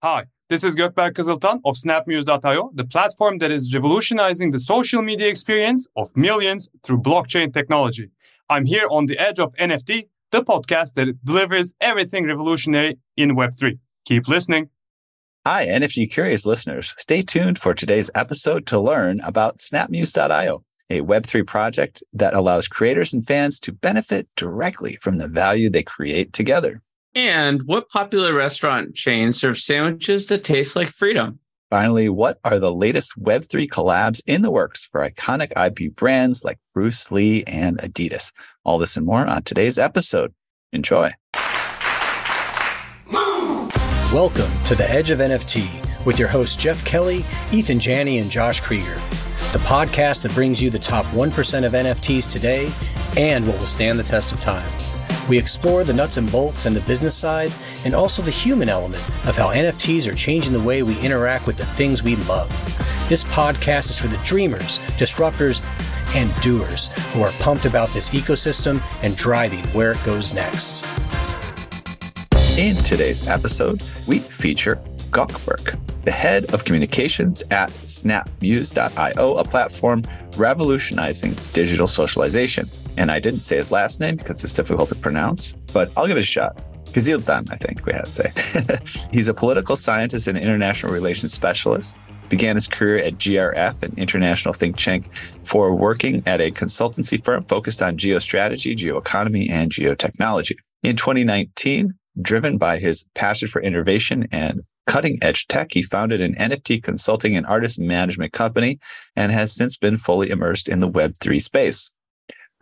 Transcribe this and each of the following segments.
Hi, this is Gökberk Kızıltan of Snapmuse.io, the platform that is revolutionizing the social media experience of millions through blockchain technology. I'm here on the edge of NFT, the podcast that delivers everything revolutionary in Web3. Keep listening. Hi, NFT curious listeners. Stay tuned for today's episode to learn about Snapmuse.io, a Web3 project that allows creators and fans to benefit directly from the value they create together. And what popular restaurant chain serves sandwiches that taste like freedom? Finally, what are the latest Web3 collabs in the works for iconic IP brands like Bruce Lee and Adidas? All this and more on today's episode. Enjoy. Welcome to the Edge of NFT with your hosts Jeff Kelly, Ethan Janney, and Josh Krieger, the podcast that brings you the top 1% of NFTs today and what will stand the test of time. We explore the nuts and bolts and the business side, and also the human element of how NFTs are changing the way we interact with the things we love. This podcast is for the dreamers, disruptors, and doers who are pumped about this ecosystem and driving where it goes next. In today's episode, we feature Gökberk, the head of communications at snapmuse.io, a platform revolutionizing digital socialization. And I didn't say his last name because it's difficult to pronounce, but I'll give it a shot. Kızıltan, I think we had to say. He's a political scientist and international relations specialist. Began his career at GRF, an international think tank, for working at a consultancy firm focused on geostrategy, geoeconomy, and geotechnology. In 2019, driven by his passion for innovation and cutting edge tech, he founded an NFT consulting and artist management company and has since been fully immersed in the Web3 space.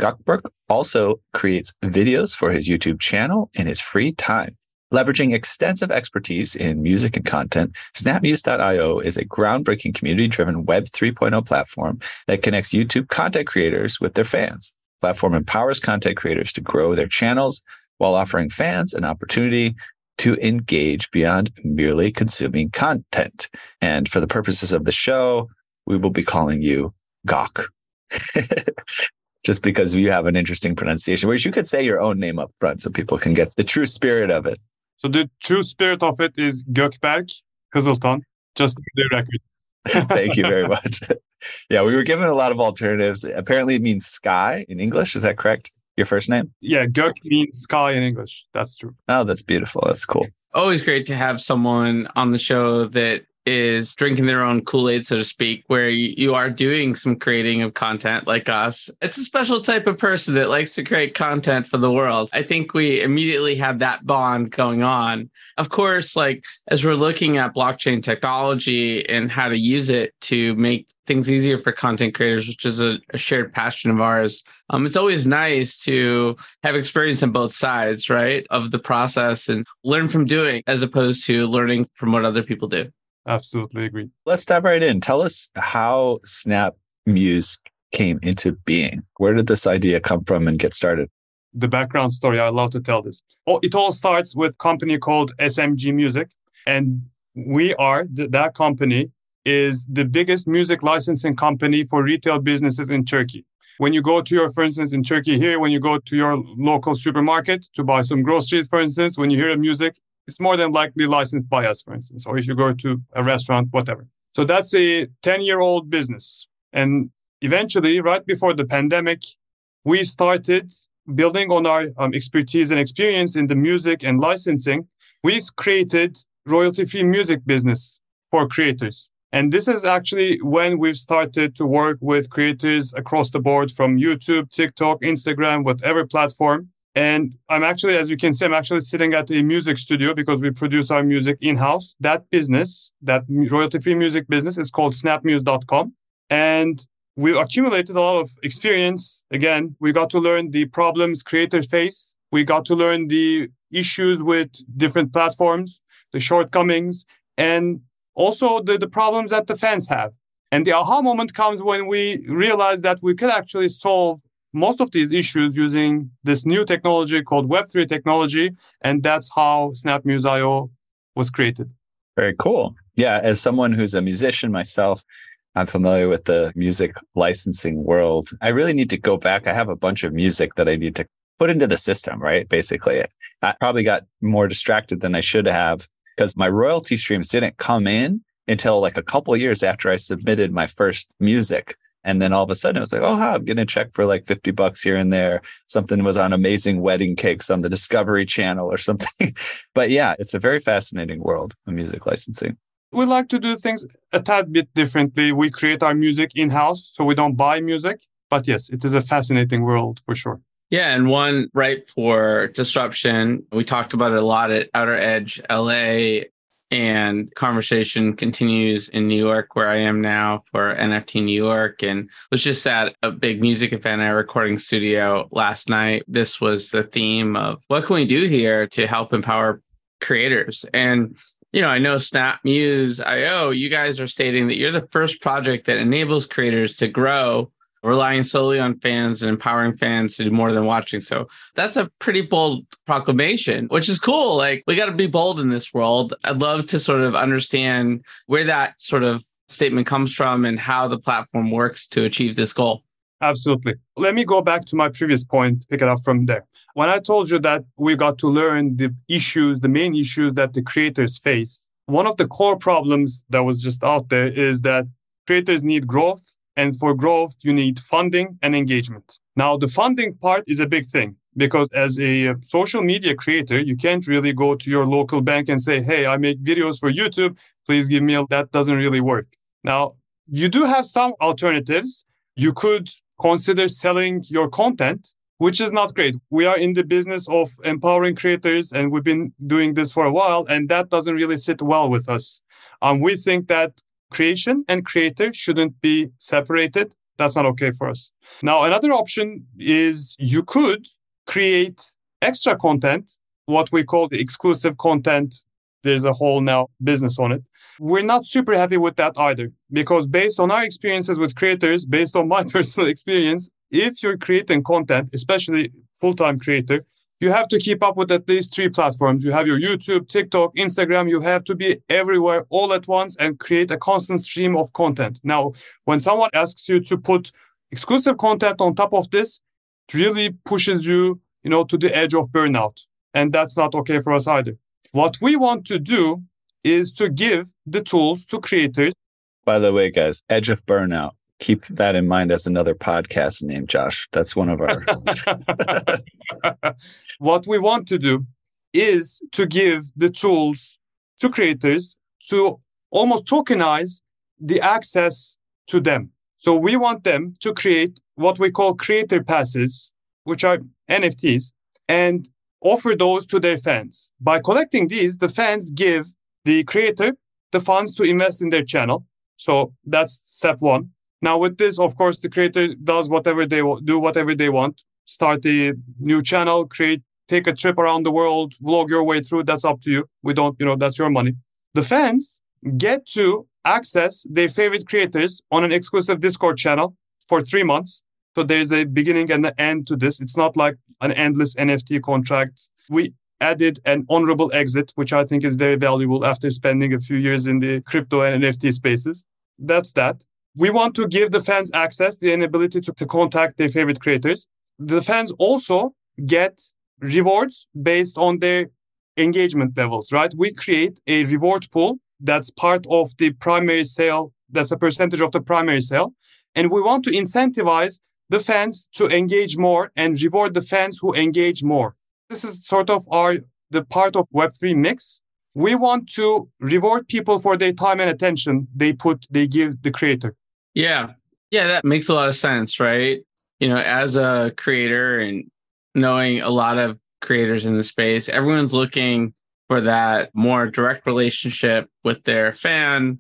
Gökberk also creates videos for his YouTube channel in his free time. Leveraging extensive expertise in music and content, Snapmuse.io is a groundbreaking community driven Web 3.0 platform that connects YouTube content creators with their fans. Platform empowers content creators to grow their channels while offering fans an opportunity to engage beyond merely consuming content. And for the purposes of the show, we will be calling you Gok. Just because you have an interesting pronunciation, whereas you could say your own name up front so people can get the true spirit of it. So the true spirit of it is Gökberk Kızıltan, just for the record. Thank you very much. yeah, we were given a lot of alternatives. Apparently, it means sky in English. Is that correct? Your first name? Yeah, Gök means sky in English. That's true. Oh, that's beautiful. That's cool. Always great to have someone on the show that is drinking their own Kool Aid, so to speak, where you, you are doing some creating of content like us. It's a special type of person that likes to create content for the world. I think we immediately have that bond going on. Of course, like as we're looking at blockchain technology and how to use it to make things easier for content creators, which is a, a shared passion of ours. Um, it's always nice to have experience on both sides, right, of the process and learn from doing as opposed to learning from what other people do. Absolutely agree. Let's dive right in. Tell us how Snap Muse came into being. Where did this idea come from and get started? The background story, I love to tell this. Oh, it all starts with a company called SMG Music. And we are, th- that company is the biggest music licensing company for retail businesses in Turkey. When you go to your, for instance, in Turkey here, when you go to your local supermarket to buy some groceries, for instance, when you hear a music, it's more than likely licensed by us, for instance, or if you go to a restaurant, whatever. So that's a 10 year old business. And eventually, right before the pandemic, we started building on our um, expertise and experience in the music and licensing. We created royalty free music business for creators. And this is actually when we've started to work with creators across the board from YouTube, TikTok, Instagram, whatever platform and I'm actually, as you can see, I'm actually sitting at a music studio because we produce our music in house. That business, that royalty free music business is called snapmuse.com. And we accumulated a lot of experience. Again, we got to learn the problems creators face. We got to learn the issues with different platforms, the shortcomings, and also the, the problems that the fans have. And the aha moment comes when we realize that we could actually solve most of these issues using this new technology called Web3 technology. And that's how SnapMuse.io was created. Very cool. Yeah. As someone who's a musician myself, I'm familiar with the music licensing world. I really need to go back. I have a bunch of music that I need to put into the system, right? Basically, I probably got more distracted than I should have because my royalty streams didn't come in until like a couple years after I submitted my first music. And then all of a sudden it was like, oh, I'm getting a check for like 50 bucks here and there. Something was on Amazing Wedding Cakes on the Discovery Channel or something. but yeah, it's a very fascinating world of music licensing. We like to do things a tad bit differently. We create our music in house, so we don't buy music. But yes, it is a fascinating world for sure. Yeah, and one ripe for disruption. We talked about it a lot at Outer Edge LA and conversation continues in New York, where I am now for NFT New York, and was just at a big music event at a recording studio last night. This was the theme of what can we do here to help empower creators? And you know, I know Snap Muse IO, you guys are stating that you're the first project that enables creators to grow relying solely on fans and empowering fans to do more than watching. So that's a pretty bold proclamation, which is cool. Like we got to be bold in this world. I'd love to sort of understand where that sort of statement comes from and how the platform works to achieve this goal. Absolutely. Let me go back to my previous point, pick it up from there. When I told you that we got to learn the issues, the main issues that the creators face, one of the core problems that was just out there is that creators need growth and for growth, you need funding and engagement. Now, the funding part is a big thing because as a social media creator, you can't really go to your local bank and say, Hey, I make videos for YouTube. Please give me a, that doesn't really work. Now, you do have some alternatives. You could consider selling your content, which is not great. We are in the business of empowering creators and we've been doing this for a while and that doesn't really sit well with us. Um, we think that creation and creator shouldn't be separated. That's not okay for us. Now, another option is you could create extra content, what we call the exclusive content. There's a whole now business on it. We're not super happy with that either, because based on our experiences with creators, based on my personal experience, if you're creating content, especially full time creator, you have to keep up with at least three platforms. You have your YouTube, TikTok, Instagram. You have to be everywhere all at once and create a constant stream of content. Now, when someone asks you to put exclusive content on top of this, it really pushes you, you know, to the edge of burnout. And that's not okay for us either. What we want to do is to give the tools to creators. By the way, guys, edge of burnout keep that in mind as another podcast name, Josh. That's one of our. what we want to do is to give the tools to creators to almost tokenize the access to them. So we want them to create what we call creator passes, which are NFTs, and offer those to their fans. By collecting these, the fans give the creator the funds to invest in their channel. So that's step one. Now with this, of course, the creator does whatever they do, whatever they want. Start a new channel, create, take a trip around the world, vlog your way through. That's up to you. We don't, you know, that's your money. The fans get to access their favorite creators on an exclusive Discord channel for three months. So there's a beginning and an end to this. It's not like an endless NFT contract. We added an honorable exit, which I think is very valuable after spending a few years in the crypto and NFT spaces. That's that we want to give the fans access, the ability to, to contact their favorite creators. The fans also get rewards based on their engagement levels, right? We create a reward pool that's part of the primary sale, that's a percentage of the primary sale. And we want to incentivize the fans to engage more and reward the fans who engage more. This is sort of our the part of Web3 mix. We want to reward people for their time and attention they put, they give the creator. Yeah. Yeah, that makes a lot of sense, right? You know, as a creator and knowing a lot of creators in the space, everyone's looking for that more direct relationship with their fan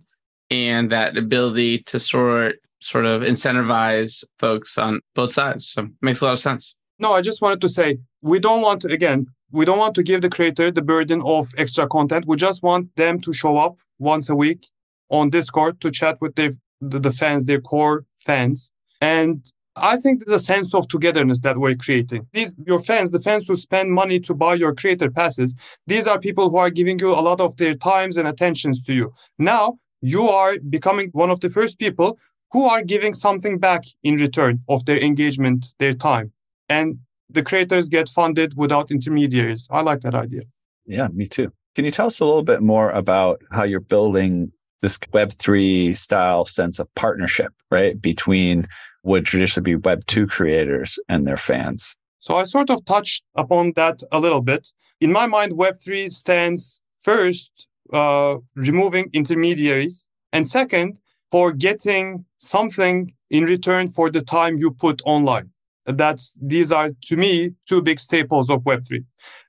and that ability to sort sort of incentivize folks on both sides. So makes a lot of sense. No, I just wanted to say we don't want to again, we don't want to give the creator the burden of extra content. We just want them to show up once a week on Discord to chat with their the, the fans, their core fans. And I think there's a sense of togetherness that we're creating. These, your fans, the fans who spend money to buy your creator passes, these are people who are giving you a lot of their times and attentions to you. Now you are becoming one of the first people who are giving something back in return of their engagement, their time. And the creators get funded without intermediaries. I like that idea. Yeah, me too. Can you tell us a little bit more about how you're building this Web3 style sense of partnership, right? Between would traditionally be Web2 creators and their fans. So I sort of touched upon that a little bit. In my mind, Web3 stands first, uh, removing intermediaries, and second, for getting something in return for the time you put online. That's these are to me two big staples of Web3.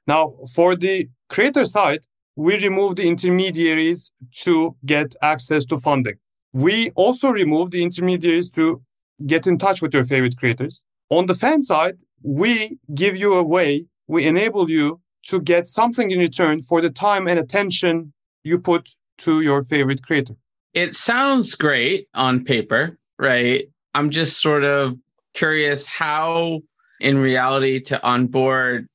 Now, for the creator side, we remove the intermediaries to get access to funding. We also remove the intermediaries to get in touch with your favorite creators. On the fan side, we give you a way, we enable you to get something in return for the time and attention you put to your favorite creator. It sounds great on paper, right? I'm just sort of curious how, in reality, to onboard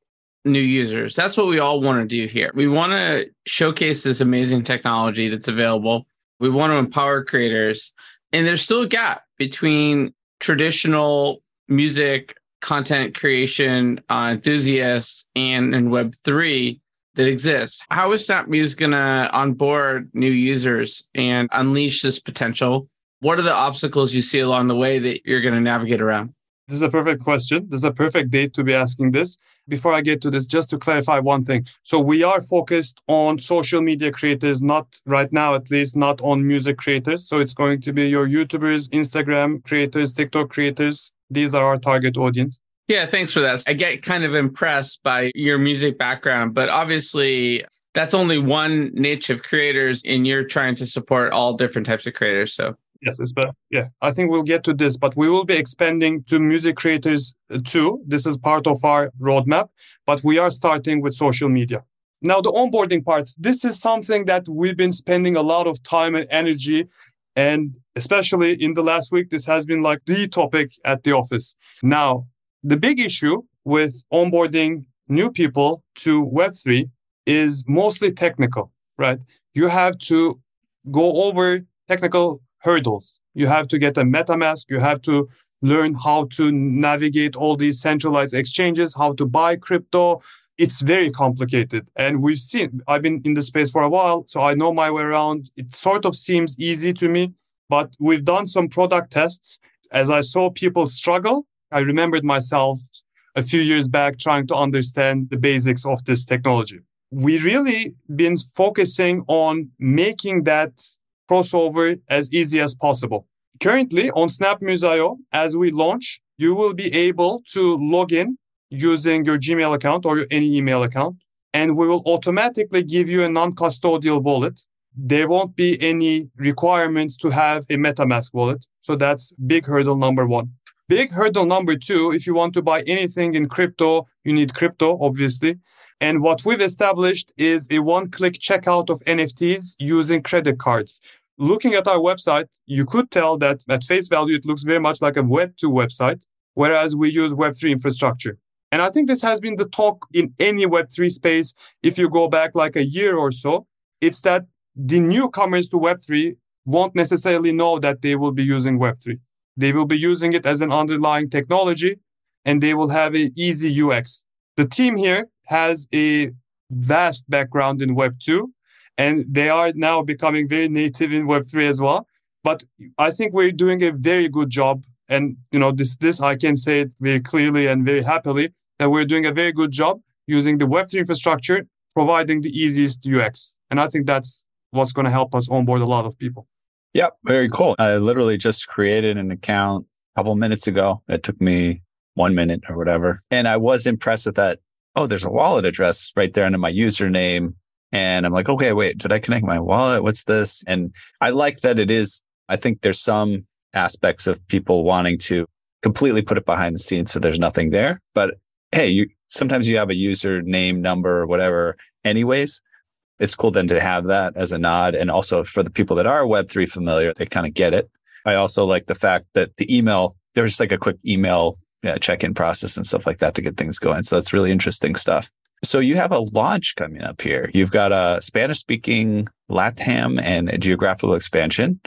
new users. That's what we all want to do here. We want to showcase this amazing technology that's available. We want to empower creators. And there's still a gap between traditional music content creation uh, enthusiasts and, and Web3 that exists. How is SnapMuse going to onboard new users and unleash this potential? What are the obstacles you see along the way that you're going to navigate around? This is a perfect question. This is a perfect date to be asking this. Before I get to this, just to clarify one thing. So we are focused on social media creators, not right now, at least not on music creators. So it's going to be your YouTubers, Instagram creators, TikTok creators. These are our target audience. Yeah, thanks for that. I get kind of impressed by your music background, but obviously that's only one niche of creators and you're trying to support all different types of creators. So Yes, it's but yeah, I think we'll get to this, but we will be expanding to music creators uh, too. This is part of our roadmap, but we are starting with social media. Now, the onboarding part, this is something that we've been spending a lot of time and energy. And especially in the last week, this has been like the topic at the office. Now, the big issue with onboarding new people to Web3 is mostly technical, right? You have to go over technical hurdles. You have to get a MetaMask. You have to learn how to navigate all these centralized exchanges, how to buy crypto. It's very complicated. And we've seen, I've been in the space for a while, so I know my way around. It sort of seems easy to me, but we've done some product tests. As I saw people struggle, I remembered myself a few years back trying to understand the basics of this technology. We really been focusing on making that crossover as easy as possible. Currently on SnapMuse.io, as we launch, you will be able to log in using your Gmail account or any email account, and we will automatically give you a non-custodial wallet. There won't be any requirements to have a MetaMask wallet. So that's big hurdle number one. Big hurdle number two, if you want to buy anything in crypto, you need crypto, obviously. And what we've established is a one click checkout of NFTs using credit cards. Looking at our website, you could tell that at face value, it looks very much like a Web2 website, whereas we use Web3 infrastructure. And I think this has been the talk in any Web3 space. If you go back like a year or so, it's that the newcomers to Web3 won't necessarily know that they will be using Web3. They will be using it as an underlying technology and they will have an easy UX. The team here has a vast background in Web 2, and they are now becoming very native in Web 3 as well. But I think we're doing a very good job. And you know, this this I can say it very clearly and very happily that we're doing a very good job using the Web3 infrastructure, providing the easiest UX. And I think that's what's going to help us onboard a lot of people. Yep, very cool. I literally just created an account a couple minutes ago. It took me one minute or whatever. And I was impressed with that oh, there's a wallet address right there under my username. And I'm like, okay, wait, did I connect my wallet? What's this? And I like that it is, I think there's some aspects of people wanting to completely put it behind the scenes so there's nothing there. But hey, you sometimes you have a username number or whatever anyways. It's cool then to have that as a nod. And also for the people that are Web3 familiar, they kind of get it. I also like the fact that the email, there's like a quick email yeah, check-in process and stuff like that to get things going. So that's really interesting stuff. So you have a launch coming up here. You've got a Spanish-speaking LATAM and a geographical expansion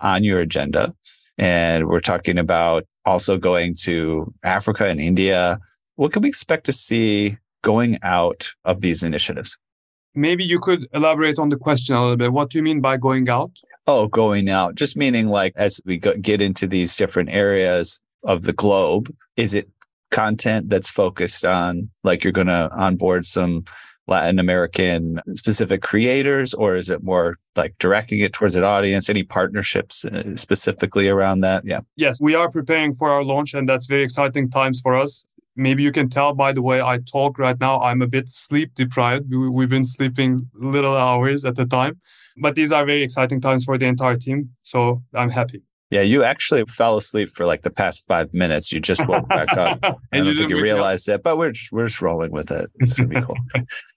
on your agenda. And we're talking about also going to Africa and India. What can we expect to see going out of these initiatives? maybe you could elaborate on the question a little bit. What do you mean by going out? Oh, going out, just meaning like as we go, get into these different areas of the globe, is it content that's focused on like you're going to onboard some Latin American specific creators, or is it more like directing it towards an audience? Any partnerships uh, specifically around that? Yeah. Yes, we are preparing for our launch, and that's very exciting times for us. Maybe you can tell by the way I talk right now, I'm a bit sleep deprived. We've been sleeping little hours at a time, but these are very exciting times for the entire team. So I'm happy. Yeah, you actually fell asleep for like the past five minutes. You just woke back up. I don't think you realized it, but we're just, we're just rolling with it. It's gonna be cool.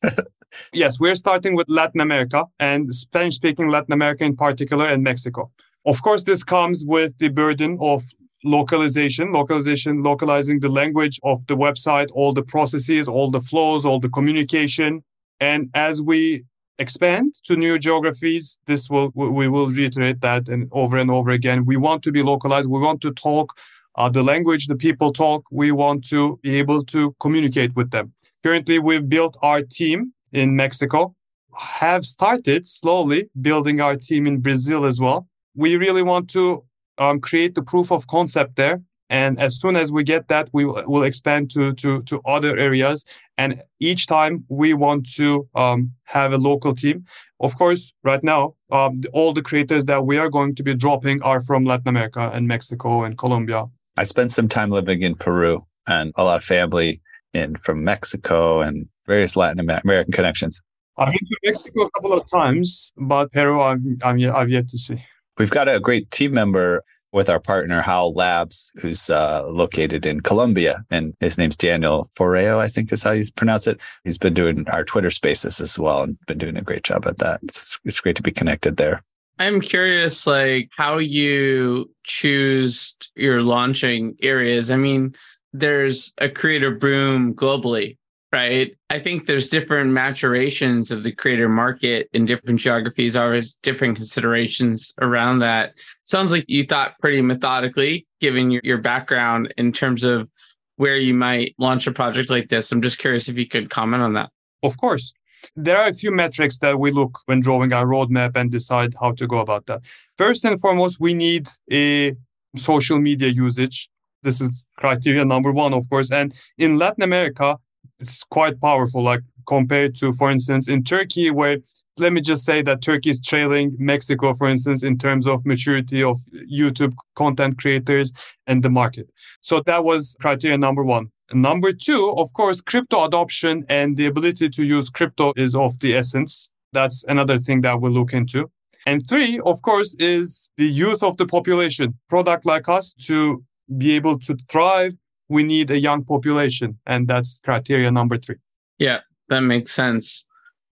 yes, we're starting with Latin America and Spanish-speaking Latin America in particular, and Mexico. Of course, this comes with the burden of localization, localization, localizing the language of the website, all the processes, all the flows, all the communication. And as we expand to new geographies, this will we will reiterate that and over and over again. We want to be localized. We want to talk uh, the language the people talk. We want to be able to communicate with them. Currently, we've built our team in Mexico. Have started slowly building our team in Brazil as well. We really want to um, create the proof of concept there and as soon as we get that we will expand to to to other areas. And each time we want to um, have a local team. Of course right now um, all the creators that we are going to be dropping are from latin america and mexico and colombia. I spent some time living in peru and a lot of family in from mexico and various latin american connections. I've been to mexico a couple of times but peru I'm, I'm, i've yet to see. We've got a great team member with our partner Howl Labs, who's uh, located in Colombia, and his name's Daniel Foreo, I think is how you pronounce it. He's been doing our Twitter Spaces as well, and been doing a great job at that. It's, it's great to be connected there. I'm curious, like how you choose your launching areas. I mean, there's a creator boom globally, right? I think there's different maturations of the creator market in different geographies, always different considerations around that. Sounds like you thought pretty methodically, given your, your background in terms of where you might launch a project like this. I'm just curious if you could comment on that. Of course. There are a few metrics that we look when drawing our roadmap and decide how to go about that. First and foremost, we need a social media usage. This is criteria number one, of course. And in Latin America, it's quite powerful like compared to for instance in turkey where let me just say that turkey is trailing mexico for instance in terms of maturity of youtube content creators and the market. So that was criteria number one. Number two of course crypto adoption and the ability to use crypto is of the essence. That's another thing that we'll look into. And three of course is the youth of the population. Product like us to be able to thrive we need a young population. And that's criteria number three. Yeah, that makes sense.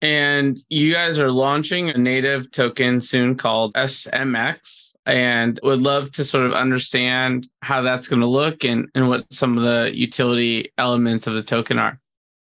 And you guys are launching a native token soon called SMX and would love to sort of understand how that's going to look and, and what some of the utility elements of the token are.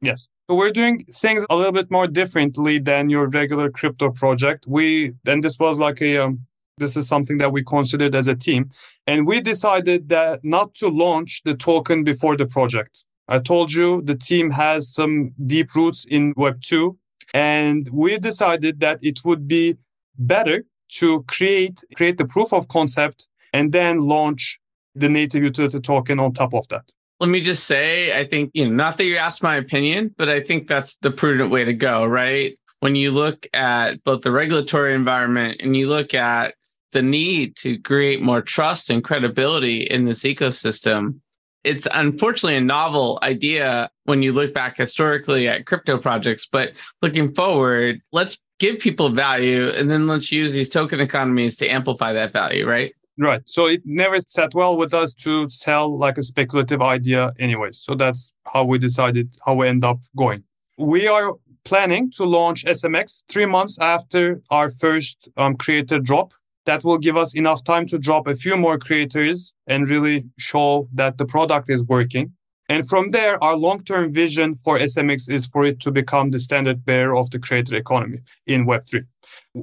Yes. So we're doing things a little bit more differently than your regular crypto project. We and this was like a um, this is something that we considered as a team. And we decided that not to launch the token before the project. I told you the team has some deep roots in Web2. And we decided that it would be better to create, create the proof of concept and then launch the native utility token on top of that. Let me just say, I think, you know, not that you asked my opinion, but I think that's the prudent way to go, right? When you look at both the regulatory environment and you look at the need to create more trust and credibility in this ecosystem. It's unfortunately a novel idea when you look back historically at crypto projects, but looking forward, let's give people value and then let's use these token economies to amplify that value, right? Right. So it never sat well with us to sell like a speculative idea anyway. So that's how we decided how we end up going. We are planning to launch SMX three months after our first um, creator drop that will give us enough time to drop a few more creators and really show that the product is working. And from there, our long term vision for SMX is for it to become the standard bearer of the creator economy in Web3.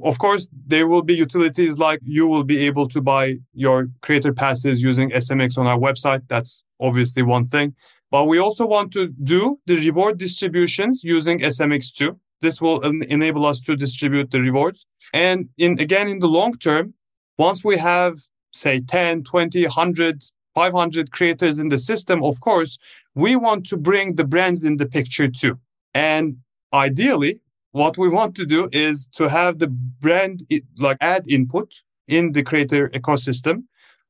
Of course, there will be utilities like you will be able to buy your creator passes using SMX on our website. That's obviously one thing. But we also want to do the reward distributions using SMX too. This will en- enable us to distribute the rewards. And in again, in the long term, once we have, say, 10, 20, 100, 500 creators in the system, of course, we want to bring the brands in the picture too. And ideally, what we want to do is to have the brand like ad input in the creator ecosystem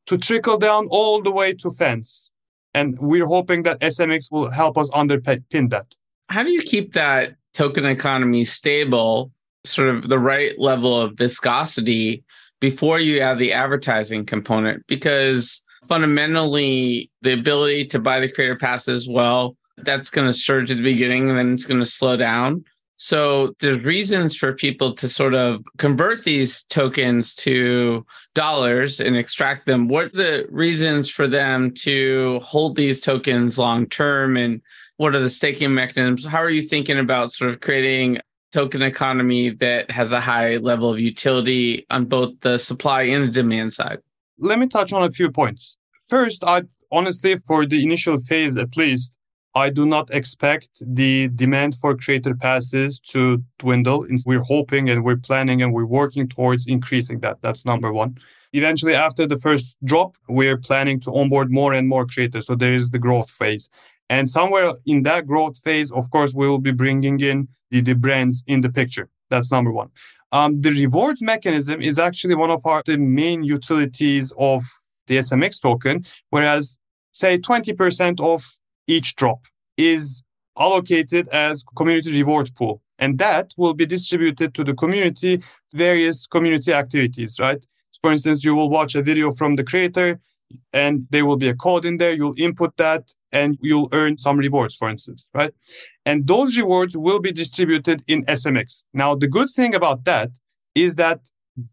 to trickle down all the way to fans. And we're hoping that SMX will help us underpin that. How do you keep that token economy stable, sort of the right level of viscosity before you have the advertising component? Because fundamentally, the ability to buy the creator passes, well, that's going to surge at the beginning and then it's going to slow down. So there's reasons for people to sort of convert these tokens to dollars and extract them. What are the reasons for them to hold these tokens long term and what are the staking mechanisms? How are you thinking about sort of creating token economy that has a high level of utility on both the supply and the demand side? Let me touch on a few points. First, I honestly, for the initial phase at least, I do not expect the demand for creator passes to dwindle. We're hoping and we're planning and we're working towards increasing that. That's number one. Eventually, after the first drop, we're planning to onboard more and more creators. So there is the growth phase. And somewhere in that growth phase, of course, we will be bringing in the, the brands in the picture. That's number one. Um, the rewards mechanism is actually one of our the main utilities of the SMX token, whereas say 20% of each drop is allocated as community reward pool. And that will be distributed to the community, various community activities, right? For instance, you will watch a video from the creator and there will be a code in there. You'll input that and you'll earn some rewards, for instance, right? And those rewards will be distributed in SMX. Now, the good thing about that is that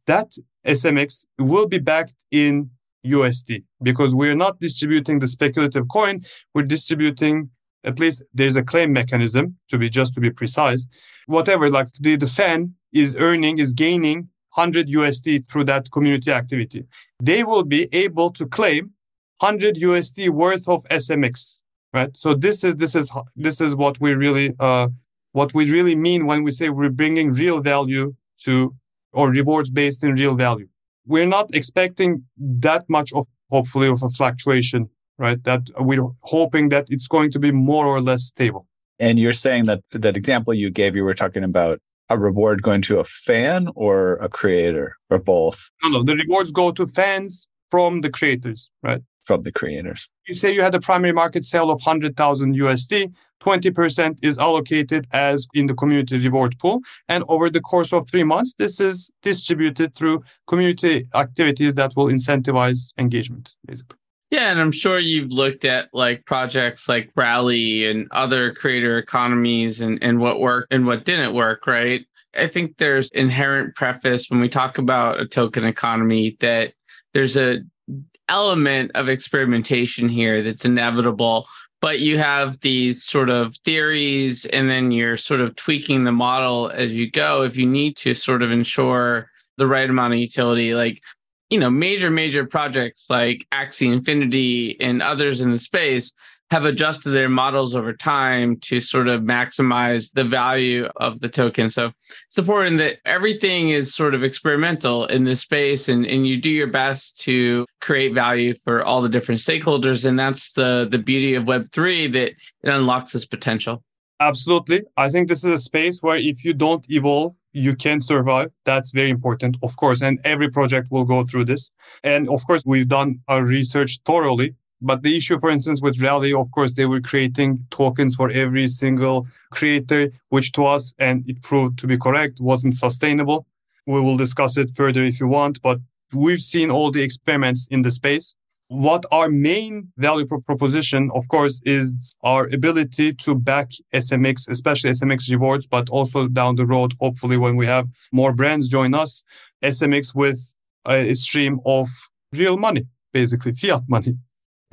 that SMX will be backed in USD because we're not distributing the speculative coin. We're distributing at least there's a claim mechanism to be just to be precise. Whatever, like the, the fan is earning, is gaining 100 USD through that community activity. They will be able to claim 100 USD worth of SMX, right? So this is this is this is what we really uh, what we really mean when we say we're bringing real value to or rewards based in real value we're not expecting that much of hopefully of a fluctuation, right? That we're hoping that it's going to be more or less stable. And you're saying that that example you gave, you were talking about a reward going to a fan or a creator or both? No, no, the rewards go to fans from the creators, right? From the creators. You say you had a primary market sale of 100,000 USD, 20% is allocated as in the community reward pool. And over the course of three months, this is distributed through community activities that will incentivize engagement, basically. Yeah, and I'm sure you've looked at like projects like Rally and other creator economies and, and what worked and what didn't work, right? I think there's inherent preface when we talk about a token economy that there's a element of experimentation here that's inevitable but you have these sort of theories and then you're sort of tweaking the model as you go if you need to sort of ensure the right amount of utility like you know major major projects like axie infinity and others in the space have adjusted their models over time to sort of maximize the value of the token. So it's important that everything is sort of experimental in this space and, and you do your best to create value for all the different stakeholders. And that's the, the beauty of Web3 that it unlocks this potential. Absolutely. I think this is a space where if you don't evolve, you can survive. That's very important, of course. And every project will go through this. And of course, we've done our research thoroughly but the issue, for instance, with Rally, of course, they were creating tokens for every single creator, which to us, and it proved to be correct, wasn't sustainable. We will discuss it further if you want, but we've seen all the experiments in the space. What our main value proposition, of course, is our ability to back SMX, especially SMX rewards, but also down the road, hopefully, when we have more brands join us, SMX with a stream of real money, basically fiat money.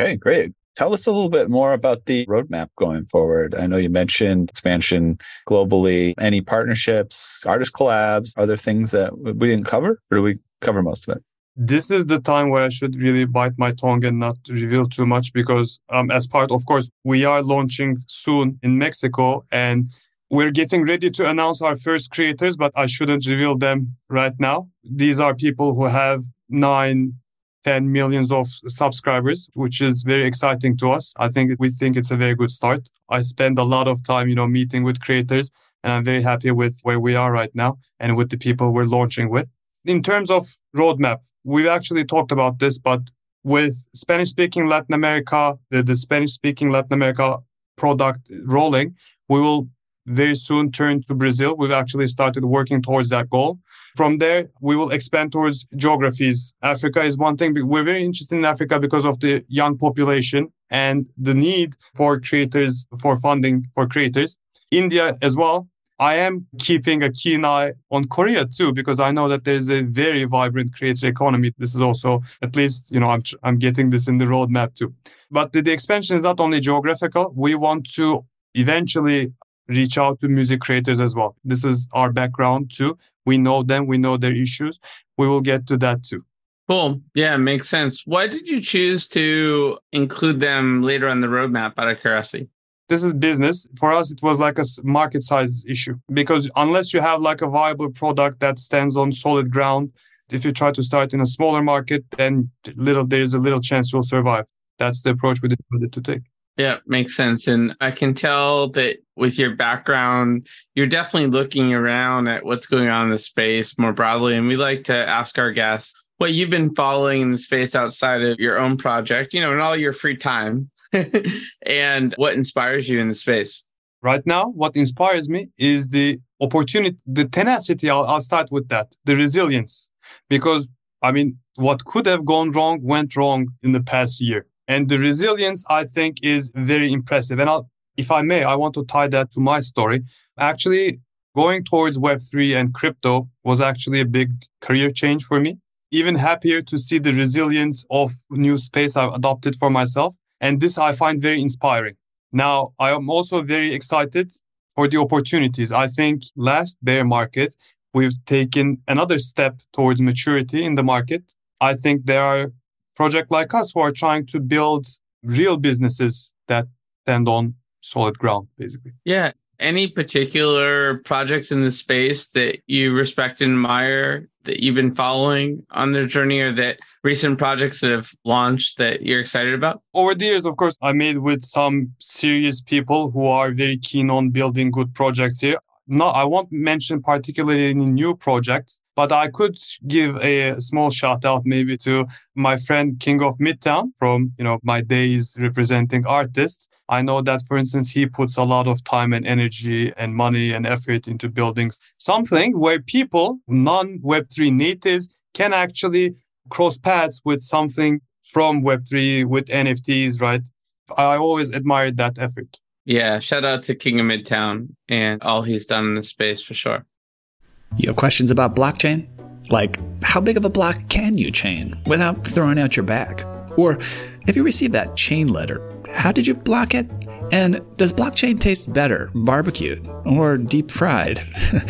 Okay, great. Tell us a little bit more about the roadmap going forward. I know you mentioned expansion globally. Any partnerships, artist collabs, are there things that we didn't cover or do we cover most of it? This is the time where I should really bite my tongue and not reveal too much because, um, as part, of course, we are launching soon in Mexico and we're getting ready to announce our first creators, but I shouldn't reveal them right now. These are people who have nine, 10 millions of subscribers, which is very exciting to us. I think we think it's a very good start. I spend a lot of time, you know, meeting with creators and I'm very happy with where we are right now and with the people we're launching with. In terms of roadmap, we've actually talked about this, but with Spanish speaking Latin America, the, the Spanish speaking Latin America product rolling, we will very soon turn to Brazil. We've actually started working towards that goal. From there, we will expand towards geographies. Africa is one thing. We're very interested in Africa because of the young population and the need for creators, for funding for creators. India as well. I am keeping a keen eye on Korea too, because I know that there's a very vibrant creator economy. This is also, at least, you know, I'm, I'm getting this in the roadmap too. But the, the expansion is not only geographical. We want to eventually reach out to music creators as well. This is our background too. We know them, we know their issues. We will get to that too. Cool. Yeah, makes sense. Why did you choose to include them later on the roadmap out of curiosity? This is business. For us, it was like a market size issue because unless you have like a viable product that stands on solid ground, if you try to start in a smaller market, then little there's a little chance you'll survive. That's the approach we decided to take. Yeah, makes sense. And I can tell that with your background, you're definitely looking around at what's going on in the space more broadly. And we like to ask our guests what you've been following in the space outside of your own project, you know, in all your free time, and what inspires you in the space. Right now, what inspires me is the opportunity, the tenacity. I'll, I'll start with that, the resilience, because I mean, what could have gone wrong went wrong in the past year and the resilience, I think, is very impressive. And I'll, if I may, I want to tie that to my story. Actually, going towards Web3 and crypto was actually a big career change for me. Even happier to see the resilience of new space I've adopted for myself. And this I find very inspiring. Now, I am also very excited for the opportunities. I think last bear market, we've taken another step towards maturity in the market. I think there are project like us who are trying to build real businesses that stand on solid ground, basically. Yeah. Any particular projects in the space that you respect and admire that you've been following on their journey or that recent projects that have launched that you're excited about? Over the years, of course, I made with some serious people who are very keen on building good projects here. I won't mention particularly any new projects, but I could give a small shout out maybe to my friend King of Midtown from, you know, my days representing artists. I know that, for instance, he puts a lot of time and energy and money and effort into building something where people, non Web3 natives, can actually cross paths with something from Web3 with NFTs, right? I always admired that effort. Yeah, shout out to King of Midtown and all he's done in the space for sure. You have questions about blockchain? Like, how big of a block can you chain without throwing out your back? Or if you receive that chain letter, how did you block it? And does blockchain taste better, barbecued or deep fried?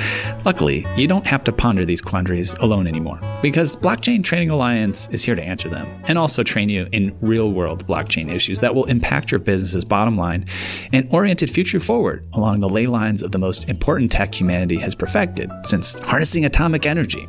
Luckily, you don't have to ponder these quandaries alone anymore because Blockchain Training Alliance is here to answer them and also train you in real world blockchain issues that will impact your business's bottom line and orient it future forward along the ley lines of the most important tech humanity has perfected since harnessing atomic energy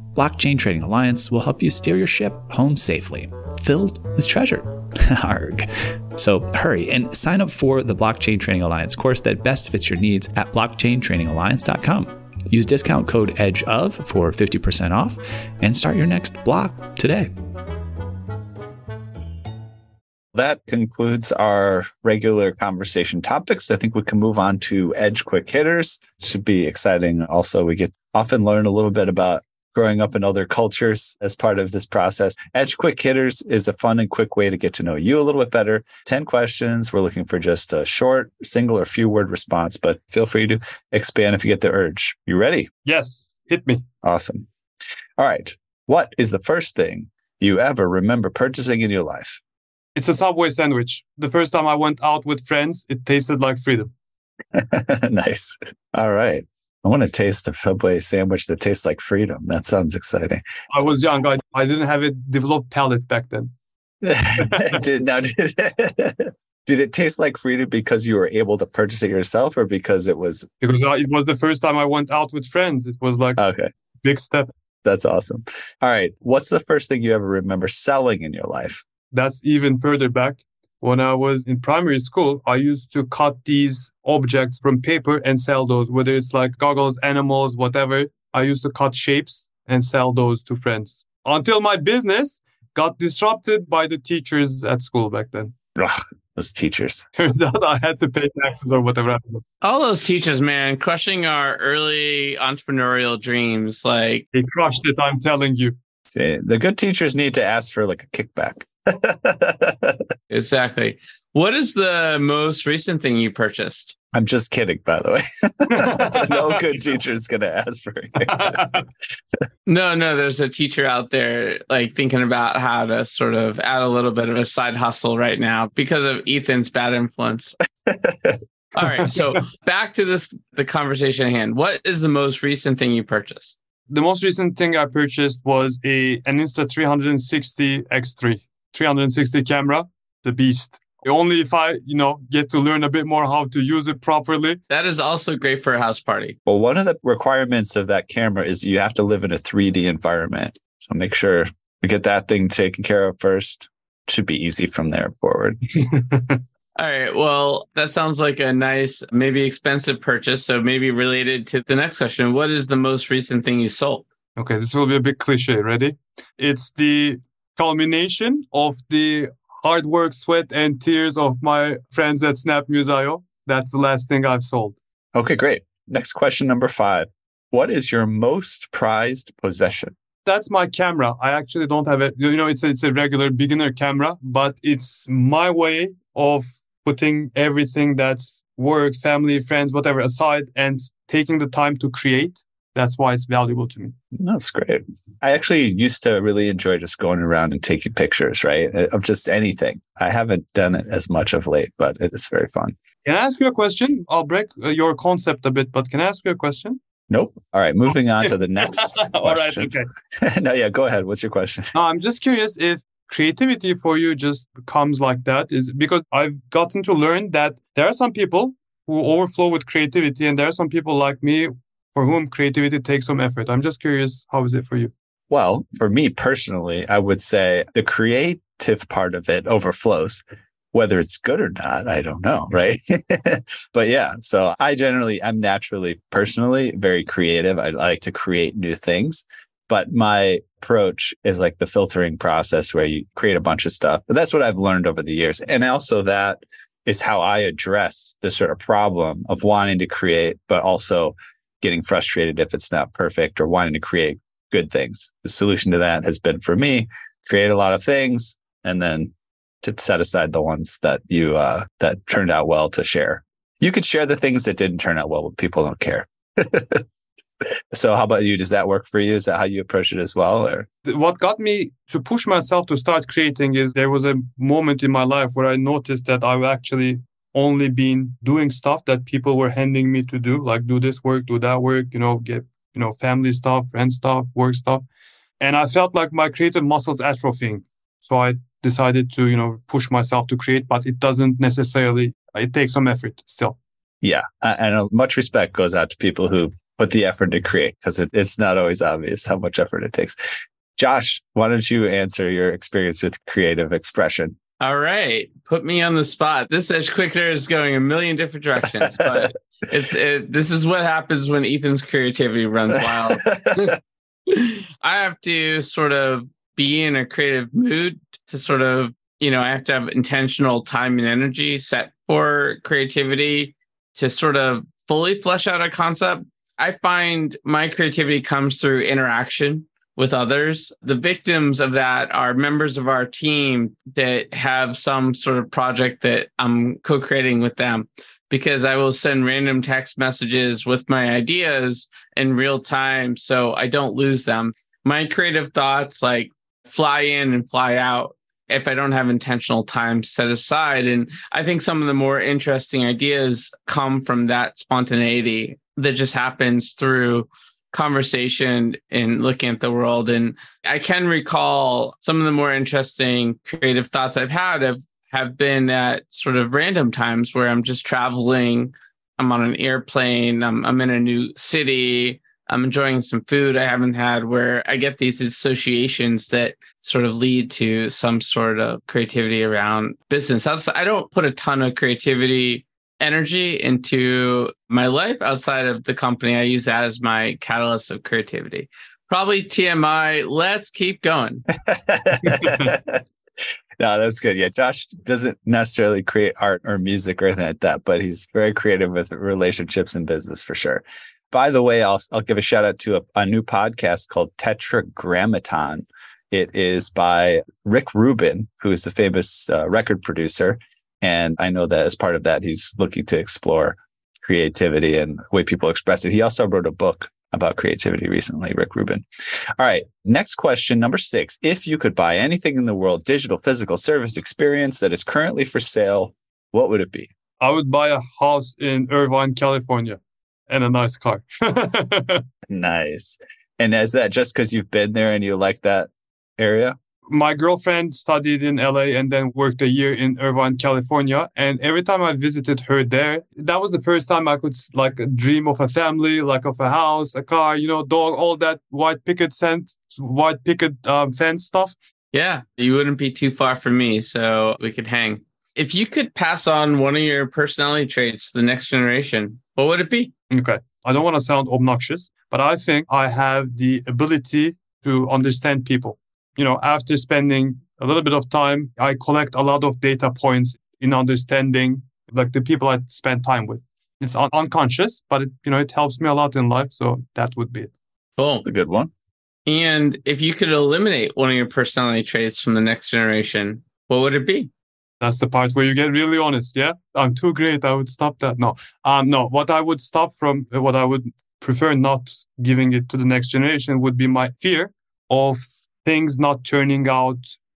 Blockchain Training Alliance will help you steer your ship home safely, filled with treasure. Arg. So hurry and sign up for the Blockchain Training Alliance course that best fits your needs at blockchaintrainingalliance.com. Use discount code EDGEOF for 50% off and start your next block today. That concludes our regular conversation topics. I think we can move on to Edge Quick Hitters. It should be exciting. Also, we get often learn a little bit about growing up in other cultures as part of this process. Edge Quick Hitters is a fun and quick way to get to know you a little bit better. 10 questions. We're looking for just a short, single, or few word response, but feel free to expand if you get the urge. You ready? Yes, hit me. Awesome. All right. What is the first thing you ever remember purchasing in your life? It's a Subway sandwich. The first time I went out with friends, it tasted like freedom. nice. All right. I want to taste a Subway sandwich that tastes like freedom. That sounds exciting. I was young. I, I didn't have a developed palate back then. did now did, did it taste like freedom because you were able to purchase it yourself or because it was Because it was the first time I went out with friends. It was like okay. big step. That's awesome. All right. What's the first thing you ever remember selling in your life? That's even further back. When I was in primary school, I used to cut these objects from paper and sell those, whether it's like goggles, animals, whatever. I used to cut shapes and sell those to friends until my business got disrupted by the teachers at school back then. Ugh, those teachers. Turns out I had to pay taxes or whatever. All those teachers, man, crushing our early entrepreneurial dreams. Like They crushed it, I'm telling you. See, the good teachers need to ask for like a kickback. exactly. What is the most recent thing you purchased? I'm just kidding, by the way. no good teacher is going to ask for it. No, no, there's a teacher out there like thinking about how to sort of add a little bit of a side hustle right now because of Ethan's bad influence. All right. So back to this the conversation at hand. What is the most recent thing you purchased? the most recent thing I purchased was a an Insta 360 X3, 360 camera, the beast. Only if I, you know, get to learn a bit more how to use it properly. That is also great for a house party. well, one of the requirements of that camera is you have to live in a 3D environment. So make sure we get that thing taken care of first. Should be easy from there forward. All right. Well, that sounds like a nice, maybe expensive purchase. So maybe related to the next question. What is the most recent thing you sold? Okay, this will be a bit cliche. Ready? It's the culmination of the hard work, sweat, and tears of my friends at SnapMuse.io. That's the last thing I've sold. Okay, great. Next question number five. What is your most prized possession? That's my camera. I actually don't have it. You know, it's a, it's a regular beginner camera, but it's my way of putting everything that's work, family, friends, whatever aside and taking the time to create. That's why it's valuable to me. That's great. I actually used to really enjoy just going around and taking pictures, right? Of just anything. I haven't done it as much of late, but it's very fun. Can I ask you a question? I'll break uh, your concept a bit, but can I ask you a question? Nope. All right. Moving on to the next All right. Okay. no, yeah, go ahead. What's your question? No, I'm just curious if creativity for you just comes like that is because I've gotten to learn that there are some people who overflow with creativity and there are some people like me for whom creativity takes some effort. I'm just curious, how is it for you? Well, for me personally, I would say the creative part of it overflows. Whether it's good or not, I don't know, right? but yeah, so I generally, I'm naturally, personally very creative. I like to create new things, but my approach is like the filtering process where you create a bunch of stuff. But that's what I've learned over the years. And also that is how I address the sort of problem of wanting to create, but also getting frustrated if it's not perfect or wanting to create good things. The solution to that has been for me, create a lot of things and then to set aside the ones that you uh that turned out well to share. You could share the things that didn't turn out well, but people don't care. so how about you? Does that work for you? Is that how you approach it as well? Or What got me to push myself to start creating is there was a moment in my life where I noticed that I've actually only been doing stuff that people were handing me to do, like do this work, do that work, you know, get, you know, family stuff, friend stuff, work stuff. And I felt like my creative muscles atrophying. So I decided to, you know, push myself to create, but it doesn't necessarily, it takes some effort still. yeah, and uh, much respect goes out to people who put the effort to create because it, it's not always obvious how much effort it takes. Josh, why don't you answer your experience with creative expression? All right. Put me on the spot. This Edge Quicker is going a million different directions, but it's it, this is what happens when Ethan's creativity runs wild. I have to sort of be in a creative mood to sort of, you know, I have to have intentional time and energy set for creativity to sort of fully flesh out a concept. I find my creativity comes through interaction with others. The victims of that are members of our team that have some sort of project that I'm co creating with them because I will send random text messages with my ideas in real time so I don't lose them. My creative thoughts like fly in and fly out. if I don't have intentional time set aside. And I think some of the more interesting ideas come from that spontaneity that just happens through conversation and looking at the world. And I can recall some of the more interesting creative thoughts I've had have, have been at sort of random times where I'm just traveling. I'm on an airplane. I'm, I'm in a new city. I'm enjoying some food I haven't had where I get these associations that sort of lead to some sort of creativity around business. I don't put a ton of creativity energy into my life outside of the company. I use that as my catalyst of creativity. Probably TMI. Let's keep going. no, that's good. Yeah, Josh doesn't necessarily create art or music or anything like that, but he's very creative with relationships and business for sure. By the way, I'll I'll give a shout out to a, a new podcast called Tetragrammaton. It is by Rick Rubin, who is the famous uh, record producer. And I know that as part of that, he's looking to explore creativity and the way people express it. He also wrote a book about creativity recently, Rick Rubin. All right. Next question, number six. If you could buy anything in the world, digital, physical, service, experience that is currently for sale, what would it be? I would buy a house in Irvine, California and a nice car. nice. And is that just because you've been there and you like that area? My girlfriend studied in LA and then worked a year in Irvine, California. And every time I visited her there, that was the first time I could like dream of a family, like of a house, a car, you know, dog, all that white picket fence, white picket um, fence stuff. Yeah, you wouldn't be too far from me, so we could hang. If you could pass on one of your personality traits to the next generation, what would it be? Okay. I don't want to sound obnoxious, but I think I have the ability to understand people. You know, after spending a little bit of time, I collect a lot of data points in understanding like the people I spend time with. It's un- unconscious, but it, you know, it helps me a lot in life. So that would be it. Cool. That's a good one. And if you could eliminate one of your personality traits from the next generation, what would it be? That's the part where you get really honest. Yeah, I'm too great. I would stop that. No, um, no. What I would stop from, what I would prefer not giving it to the next generation would be my fear of things not turning out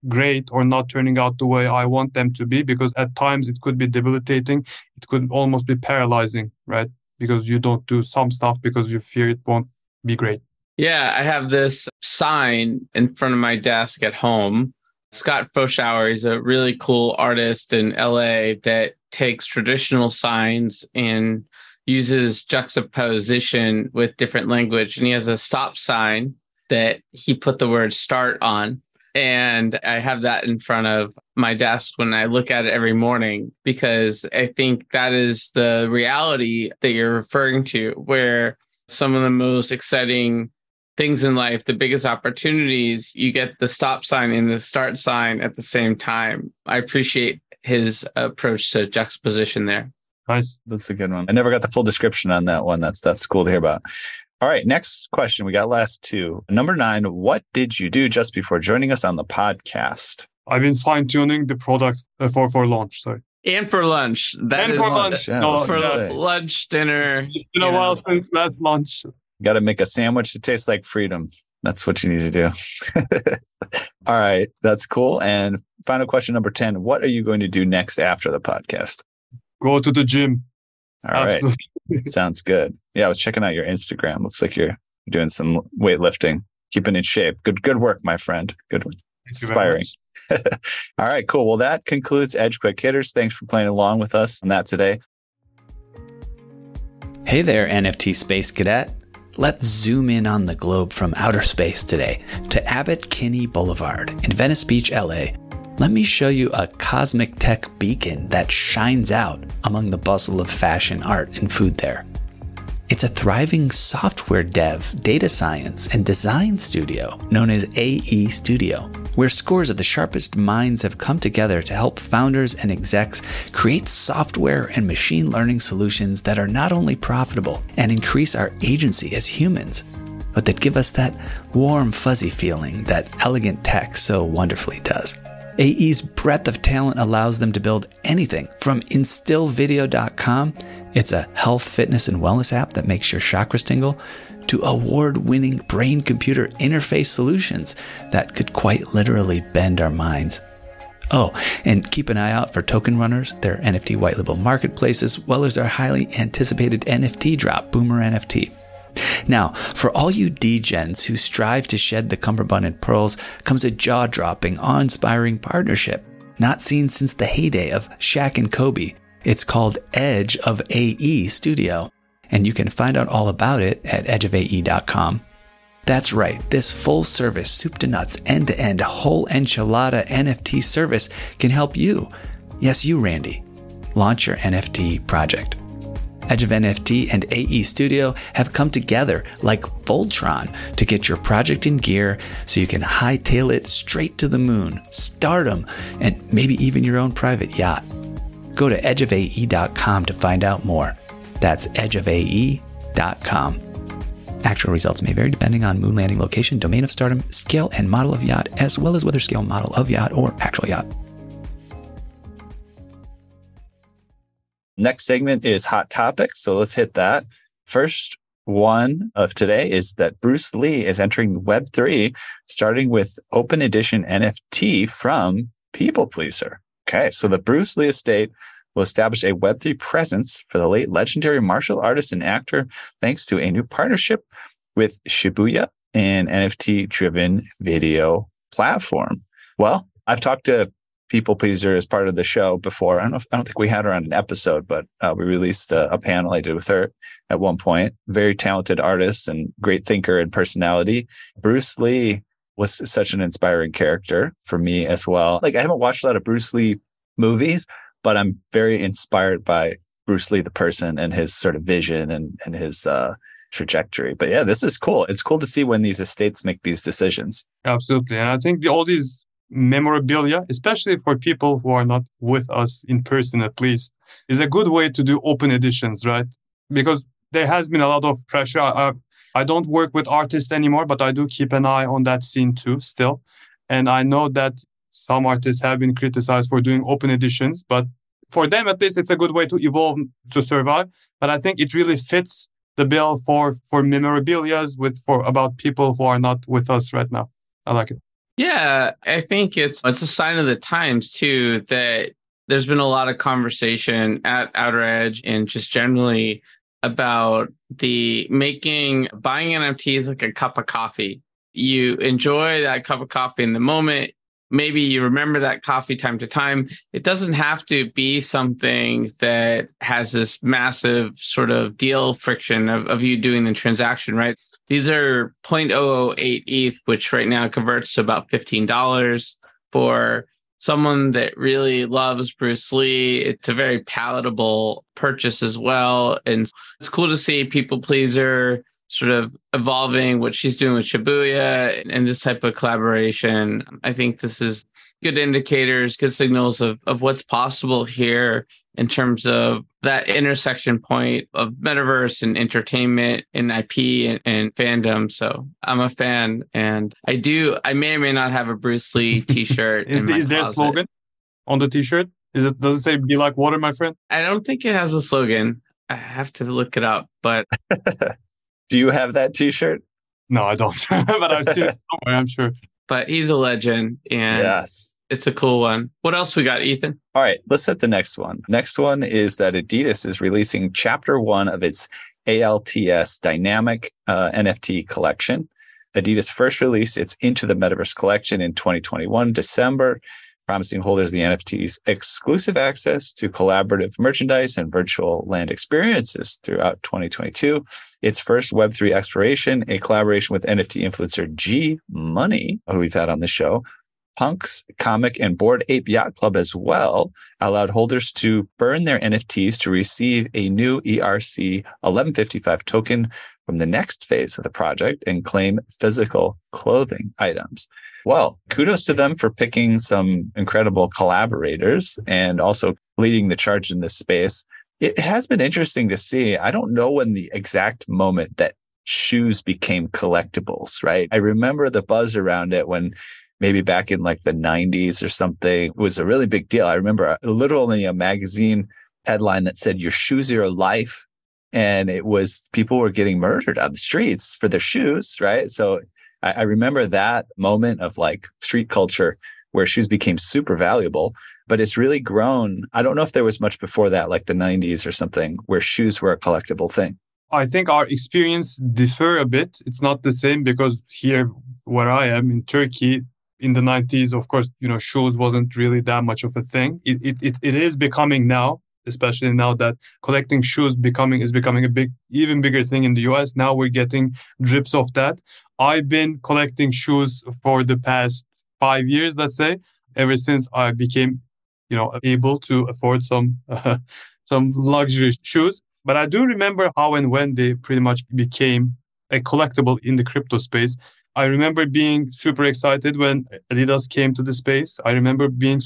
great or not turning out the way I want them to be. Because at times it could be debilitating. It could almost be paralyzing, right? Because you don't do some stuff because you fear it won't be great. Yeah, I have this sign in front of my desk at home Scott Froschauer is a really cool artist in LA that takes traditional signs and uses juxtaposition with different language. And he has a stop sign that he put the word start on. And I have that in front of my desk when I look at it every morning because I think that is the reality that you're referring to, where some of the most exciting things in life, the biggest opportunities, you get the stop sign and the start sign at the same time. I appreciate his approach to juxtaposition there. Nice. That's a good one. I never got the full description on that one. That's that's cool to hear about. All right, next question. We got last two. Number nine, what did you do just before joining us on the podcast? I've been fine tuning the product uh, for for launch. Sorry. And for lunch. That and is for lunch. Yeah, no, for yeah. lunch, dinner. It's been a while since last lunch. Got to make a sandwich that tastes like freedom. That's what you need to do. All right, that's cool. And final question number 10 What are you going to do next after the podcast? Go to the gym. All right, Absolutely. Sounds good. Yeah, I was checking out your Instagram. Looks like you're doing some weightlifting, keeping in shape. Good, good work, my friend. Good. Thank Inspiring. All right, cool. Well, that concludes Edge Quick Hitters. Thanks for playing along with us on that today. Hey there, NFT Space Cadet. Let's zoom in on the globe from outer space today to Abbott Kinney Boulevard in Venice Beach, LA. Let me show you a cosmic tech beacon that shines out among the bustle of fashion, art, and food there. It's a thriving software dev, data science, and design studio known as AE Studio, where scores of the sharpest minds have come together to help founders and execs create software and machine learning solutions that are not only profitable and increase our agency as humans, but that give us that warm, fuzzy feeling that elegant tech so wonderfully does. AE's breadth of talent allows them to build anything from instillvideo.com. It's a health, fitness, and wellness app that makes your chakras tingle to award winning brain computer interface solutions that could quite literally bend our minds. Oh, and keep an eye out for Token Runners, their NFT white label marketplace, as well as our highly anticipated NFT drop, Boomer NFT. Now, for all you degens who strive to shed the cummerbund and pearls, comes a jaw dropping, awe inspiring partnership, not seen since the heyday of Shaq and Kobe. It's called Edge of AE Studio, and you can find out all about it at edgeofae.com. That's right, this full service, soup to nuts, end to end, whole enchilada NFT service can help you, yes, you, Randy, launch your NFT project. Edge of NFT and AE Studio have come together like Voltron to get your project in gear so you can hightail it straight to the moon, stardom, and maybe even your own private yacht. Go to edgeofae.com to find out more. That's edgeofae.com. Actual results may vary depending on moon landing location, domain of stardom, scale and model of yacht, as well as whether scale model of yacht or actual yacht. Next segment is hot topics. So let's hit that. First one of today is that Bruce Lee is entering Web3, starting with Open Edition NFT from People Pleaser. Okay, so the Bruce Lee estate will establish a Web3 presence for the late legendary martial artist and actor thanks to a new partnership with Shibuya, an NFT driven video platform. Well, I've talked to People Pleaser as part of the show before. I don't know if, I don't think we had her on an episode, but uh, we released a, a panel I did with her at one point. Very talented artist and great thinker and personality. Bruce Lee was such an inspiring character for me as well. Like I haven't watched a lot of Bruce Lee movies, but I'm very inspired by Bruce Lee, the person, and his sort of vision and and his uh, trajectory. But yeah, this is cool. It's cool to see when these estates make these decisions. Absolutely, and I think the, all these memorabilia, especially for people who are not with us in person, at least, is a good way to do open editions, right? Because there has been a lot of pressure. I, I don't work with artists anymore, but I do keep an eye on that scene too, still. And I know that some artists have been criticized for doing open editions, but for them at least it's a good way to evolve to survive. But I think it really fits the bill for for memorabilia's with for about people who are not with us right now. I like it. Yeah, I think it's it's a sign of the times too that there's been a lot of conversation at Outer Edge and just generally about the making buying NFTs like a cup of coffee. You enjoy that cup of coffee in the moment maybe you remember that coffee time to time. It doesn't have to be something that has this massive sort of deal friction of, of you doing the transaction, right? These are 0.008 ETH, which right now converts to about $15 for someone that really loves Bruce Lee. It's a very palatable purchase as well. And it's cool to see people pleaser sort of evolving what she's doing with Shibuya and this type of collaboration. I think this is good indicators, good signals of, of what's possible here in terms of that intersection point of metaverse and entertainment and IP and, and, fandom. So I'm a fan and I do, I may or may not have a Bruce Lee t-shirt. is, is there a slogan on the t-shirt? Is it, does it say be like water, my friend? I don't think it has a slogan. I have to look it up, but Do you have that T-shirt? No, I don't. but I've seen it somewhere. I'm sure. But he's a legend, and yes, it's a cool one. What else we got, Ethan? All right, let's hit the next one. Next one is that Adidas is releasing Chapter One of its ALTS Dynamic uh, NFT collection. Adidas first released its Into the Metaverse collection in 2021, December, promising holders of the NFTs exclusive access to collaborative merchandise and virtual land experiences throughout 2022. Its first Web3 exploration, a collaboration with NFT influencer G Money, who we've had on the show, Punks, Comic, and Bored Ape Yacht Club as well allowed holders to burn their NFTs to receive a new ERC 1155 token from the next phase of the project and claim physical clothing items. Well, kudos to them for picking some incredible collaborators and also leading the charge in this space. It has been interesting to see. I don't know when the exact moment that shoes became collectibles, right? I remember the buzz around it when maybe back in like the 90s or something was a really big deal. I remember literally a magazine headline that said, Your shoes are your life. And it was people were getting murdered on the streets for their shoes, right? So I, I remember that moment of like street culture where shoes became super valuable, but it's really grown. I don't know if there was much before that, like the 90s or something, where shoes were a collectible thing. I think our experience differ a bit. It's not the same because here where I am in Turkey in the 90s, of course, you know, shoes wasn't really that much of a thing. It, it, it, it is becoming now, especially now that collecting shoes becoming is becoming a big, even bigger thing in the US. Now we're getting drips of that. I've been collecting shoes for the past five years, let's say, ever since I became, you know, able to afford some, uh, some luxury shoes. But I do remember how and when they pretty much became a collectible in the crypto space. I remember being super excited when Adidas came to the space. I remember being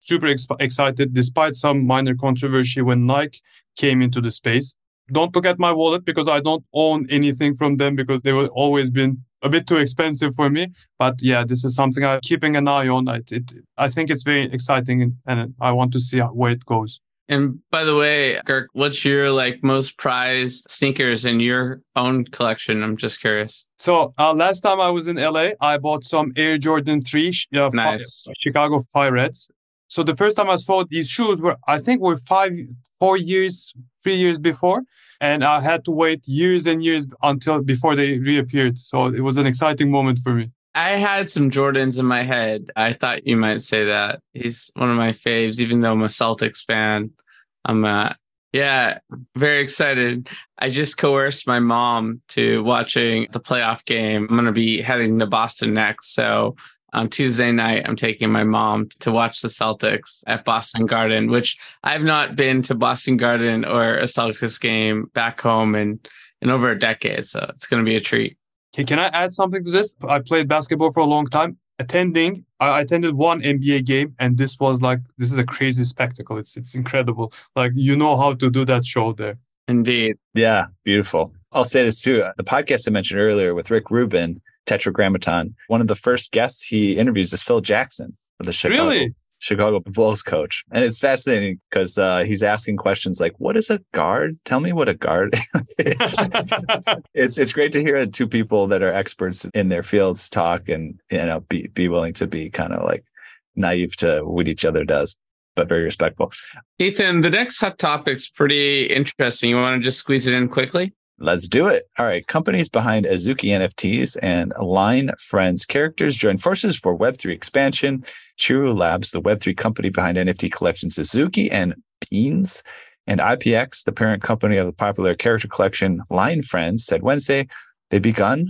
super ex- excited despite some minor controversy when Nike came into the space. Don't look at my wallet because I don't own anything from them because they were always been a bit too expensive for me. But yeah, this is something I'm keeping an eye on. It, it, I think it's very exciting and, and I want to see where it goes. And by the way, Kirk, what's your like most prized sneakers in your own collection? I'm just curious. So uh, last time I was in LA, I bought some Air Jordan 3 uh, nice. fi- Chicago Fire Reds. So the first time I saw these shoes were, I think were five, four years, three years before. And I had to wait years and years until before they reappeared. So it was an exciting moment for me. I had some Jordans in my head. I thought you might say that. He's one of my faves, even though I'm a Celtics fan. I'm uh yeah, very excited. I just coerced my mom to watching the playoff game. I'm to be heading to Boston next. So on Tuesday night, I'm taking my mom to watch the Celtics at Boston Garden, which I've not been to Boston Garden or a Celtics game back home in, in over a decade. So it's going to be a treat. Okay, can I add something to this? I played basketball for a long time. Attending, I attended one NBA game, and this was like this is a crazy spectacle. It's it's incredible. Like you know how to do that show there. Indeed. Yeah, beautiful. I'll say this too. The podcast I mentioned earlier with Rick Rubin, Tetragrammaton, one of the first guests he interviews is Phil Jackson of the Chicago. Really? Chicago Bulls coach. And it's fascinating because uh, he's asking questions like, "What is a guard? Tell me what a guard." it's it's great to hear two people that are experts in their fields talk and you know be be willing to be kind of like naive to what each other does, but very respectful. Ethan, the next hot topic's pretty interesting. You want to just squeeze it in quickly? Let's do it. All right. Companies behind Azuki NFTs and Line Friends characters join forces for Web3 expansion. Chiru Labs, the Web3 company behind NFT collections Azuki and Beans, and IPX, the parent company of the popular character collection Line Friends, said Wednesday they begun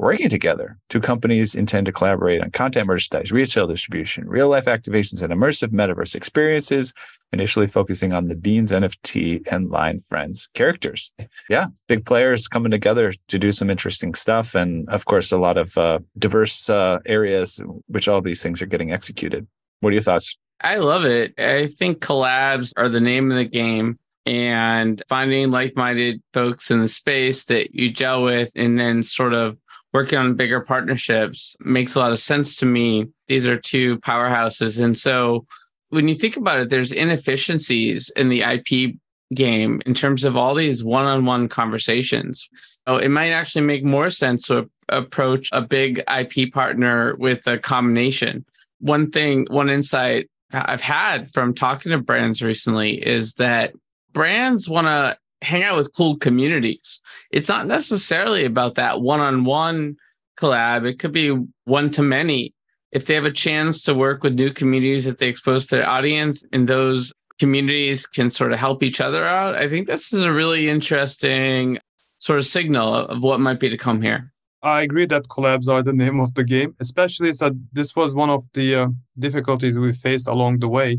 working together. Two companies intend to collaborate on content merchandise, retail distribution, real life activations, and immersive metaverse experiences, initially focusing on the Beans NFT and Line Friends characters. Yeah, big players coming together to do some interesting stuff. And of course, a lot of uh, diverse uh, areas, which all these things are getting executed. What are your thoughts? I love it. I think collabs are the name of the game and finding like-minded folks in the space that you gel with and then sort of working on bigger partnerships makes a lot of sense to me. These are two powerhouses. And so when you think about it, there's inefficiencies in the IP game in terms of all these one on one conversations. Oh, it might actually make more sense to approach a big IP partner with a combination. One thing, one insight I've had from talking to brands recently is that brands want to hang out with cool communities. It's not necessarily about that one on one collab, it could be one to many. If they have a chance to work with new communities that they expose to their audience and those communities can sort of help each other out, I think this is a really interesting sort of signal of what might be to come here. I agree that collabs are the name of the game, especially so this was one of the uh, difficulties we faced along the way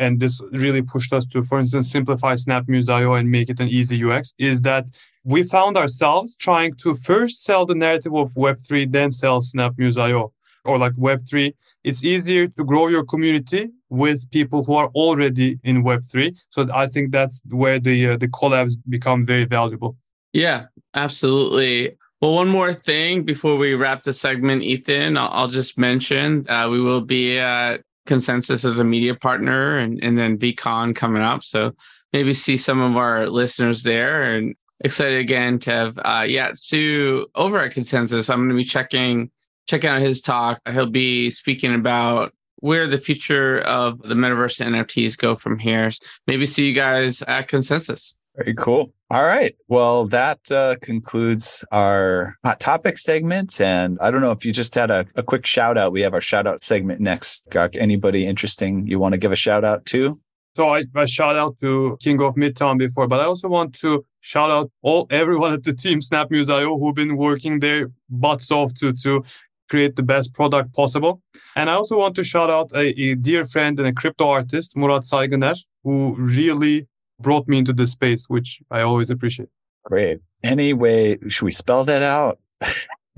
and this really pushed us to, for instance, simplify SnapMuse.io and make it an easy UX, is that we found ourselves trying to first sell the narrative of Web3, then sell SnapMuse.io. Or like Web3, it's easier to grow your community with people who are already in Web3. So I think that's where the uh, the collabs become very valuable. Yeah, absolutely. Well, one more thing before we wrap the segment, Ethan, I'll, I'll just mention uh, we will be at consensus as a media partner and, and then VeeCon coming up. So maybe see some of our listeners there and excited again to have uh yeah, Sue over at consensus. I'm gonna be checking checking out his talk. He'll be speaking about where the future of the metaverse NFTs go from here. Maybe see you guys at Consensus. Very cool. All right. Well, that uh, concludes our hot topic segment. And I don't know if you just had a, a quick shout out. We have our shout out segment next. Gok, anybody interesting you want to give a shout out to? So I, I shout out to King of Midtown before, but I also want to shout out all everyone at the team Snap SnapMuse.io who've been working their butts off to to create the best product possible. And I also want to shout out a, a dear friend and a crypto artist, Murat Saygıner, who really brought me into this space, which I always appreciate. Great. Any way, should we spell that out?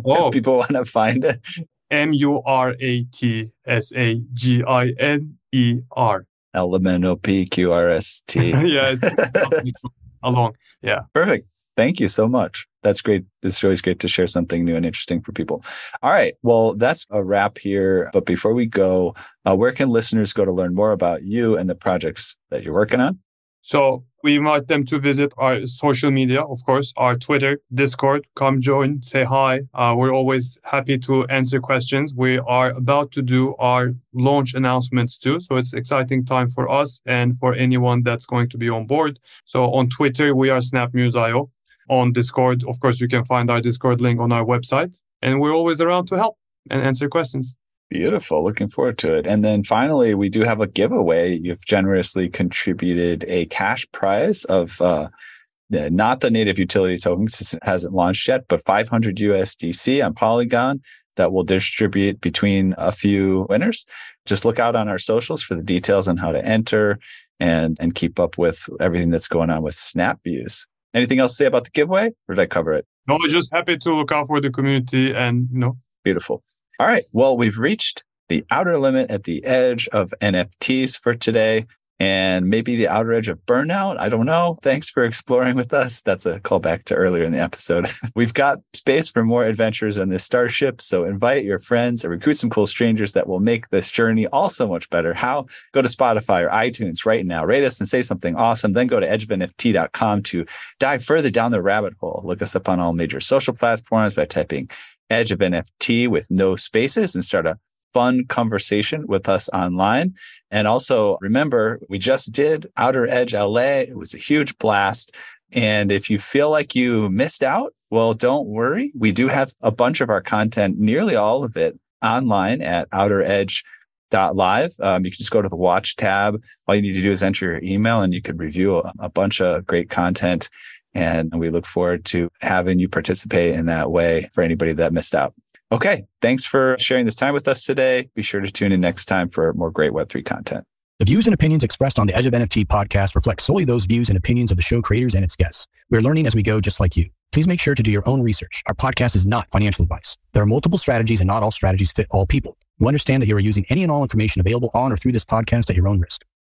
Oh, people want to find it. M U R A T S A G I N E R. L M N O P Q R S T. Yeah. Along. Yeah. Perfect. Thank you so much. That's great. It's always great to share something new and interesting for people. All right. Well, that's a wrap here. But before we go, uh, where can listeners go to learn more about you and the projects that you're working on? So we invite them to visit our social media, of course, our Twitter, Discord. Come join, say hi. Uh, we're always happy to answer questions. We are about to do our launch announcements too. So it's exciting time for us and for anyone that's going to be on board. So on Twitter, we are SnapMuse.io. On Discord, of course, you can find our Discord link on our website. And we're always around to help and answer questions. Beautiful. Looking forward to it. And then finally, we do have a giveaway. You've generously contributed a cash prize of uh, not the native utility tokens, since it hasn't launched yet, but 500 USDC on Polygon that will distribute between a few winners. Just look out on our socials for the details on how to enter and, and keep up with everything that's going on with SnapMuse. Anything else to say about the giveaway or did I cover it? No, just happy to look out for the community and you know. Beautiful. All right. Well, we've reached the outer limit at the edge of NFTs for today and maybe the outer edge of burnout. I don't know. Thanks for exploring with us. That's a callback to earlier in the episode. We've got space for more adventures on this starship. So invite your friends and recruit some cool strangers that will make this journey all so much better. How? Go to Spotify or iTunes right now, rate us and say something awesome. Then go to edgeofnft.com to dive further down the rabbit hole. Look us up on all major social platforms by typing edge of NFT with no spaces and start a fun conversation with us online. And also remember, we just did Outer Edge LA. It was a huge blast. And if you feel like you missed out, well, don't worry. We do have a bunch of our content, nearly all of it online at Outer Edge live. Um, you can just go to the watch tab. All you need to do is enter your email and you could review a, a bunch of great content and we look forward to having you participate in that way for anybody that missed out. Okay. Thanks for sharing this time with us today. Be sure to tune in next time for more great Web3 content. The views and opinions expressed on the Edge of NFT podcast reflect solely those views and opinions of the show creators and its guests. We're learning as we go, just like you. Please make sure to do your own research. Our podcast is not financial advice. There are multiple strategies and not all strategies fit all people. You understand that you are using any and all information available on or through this podcast at your own risk.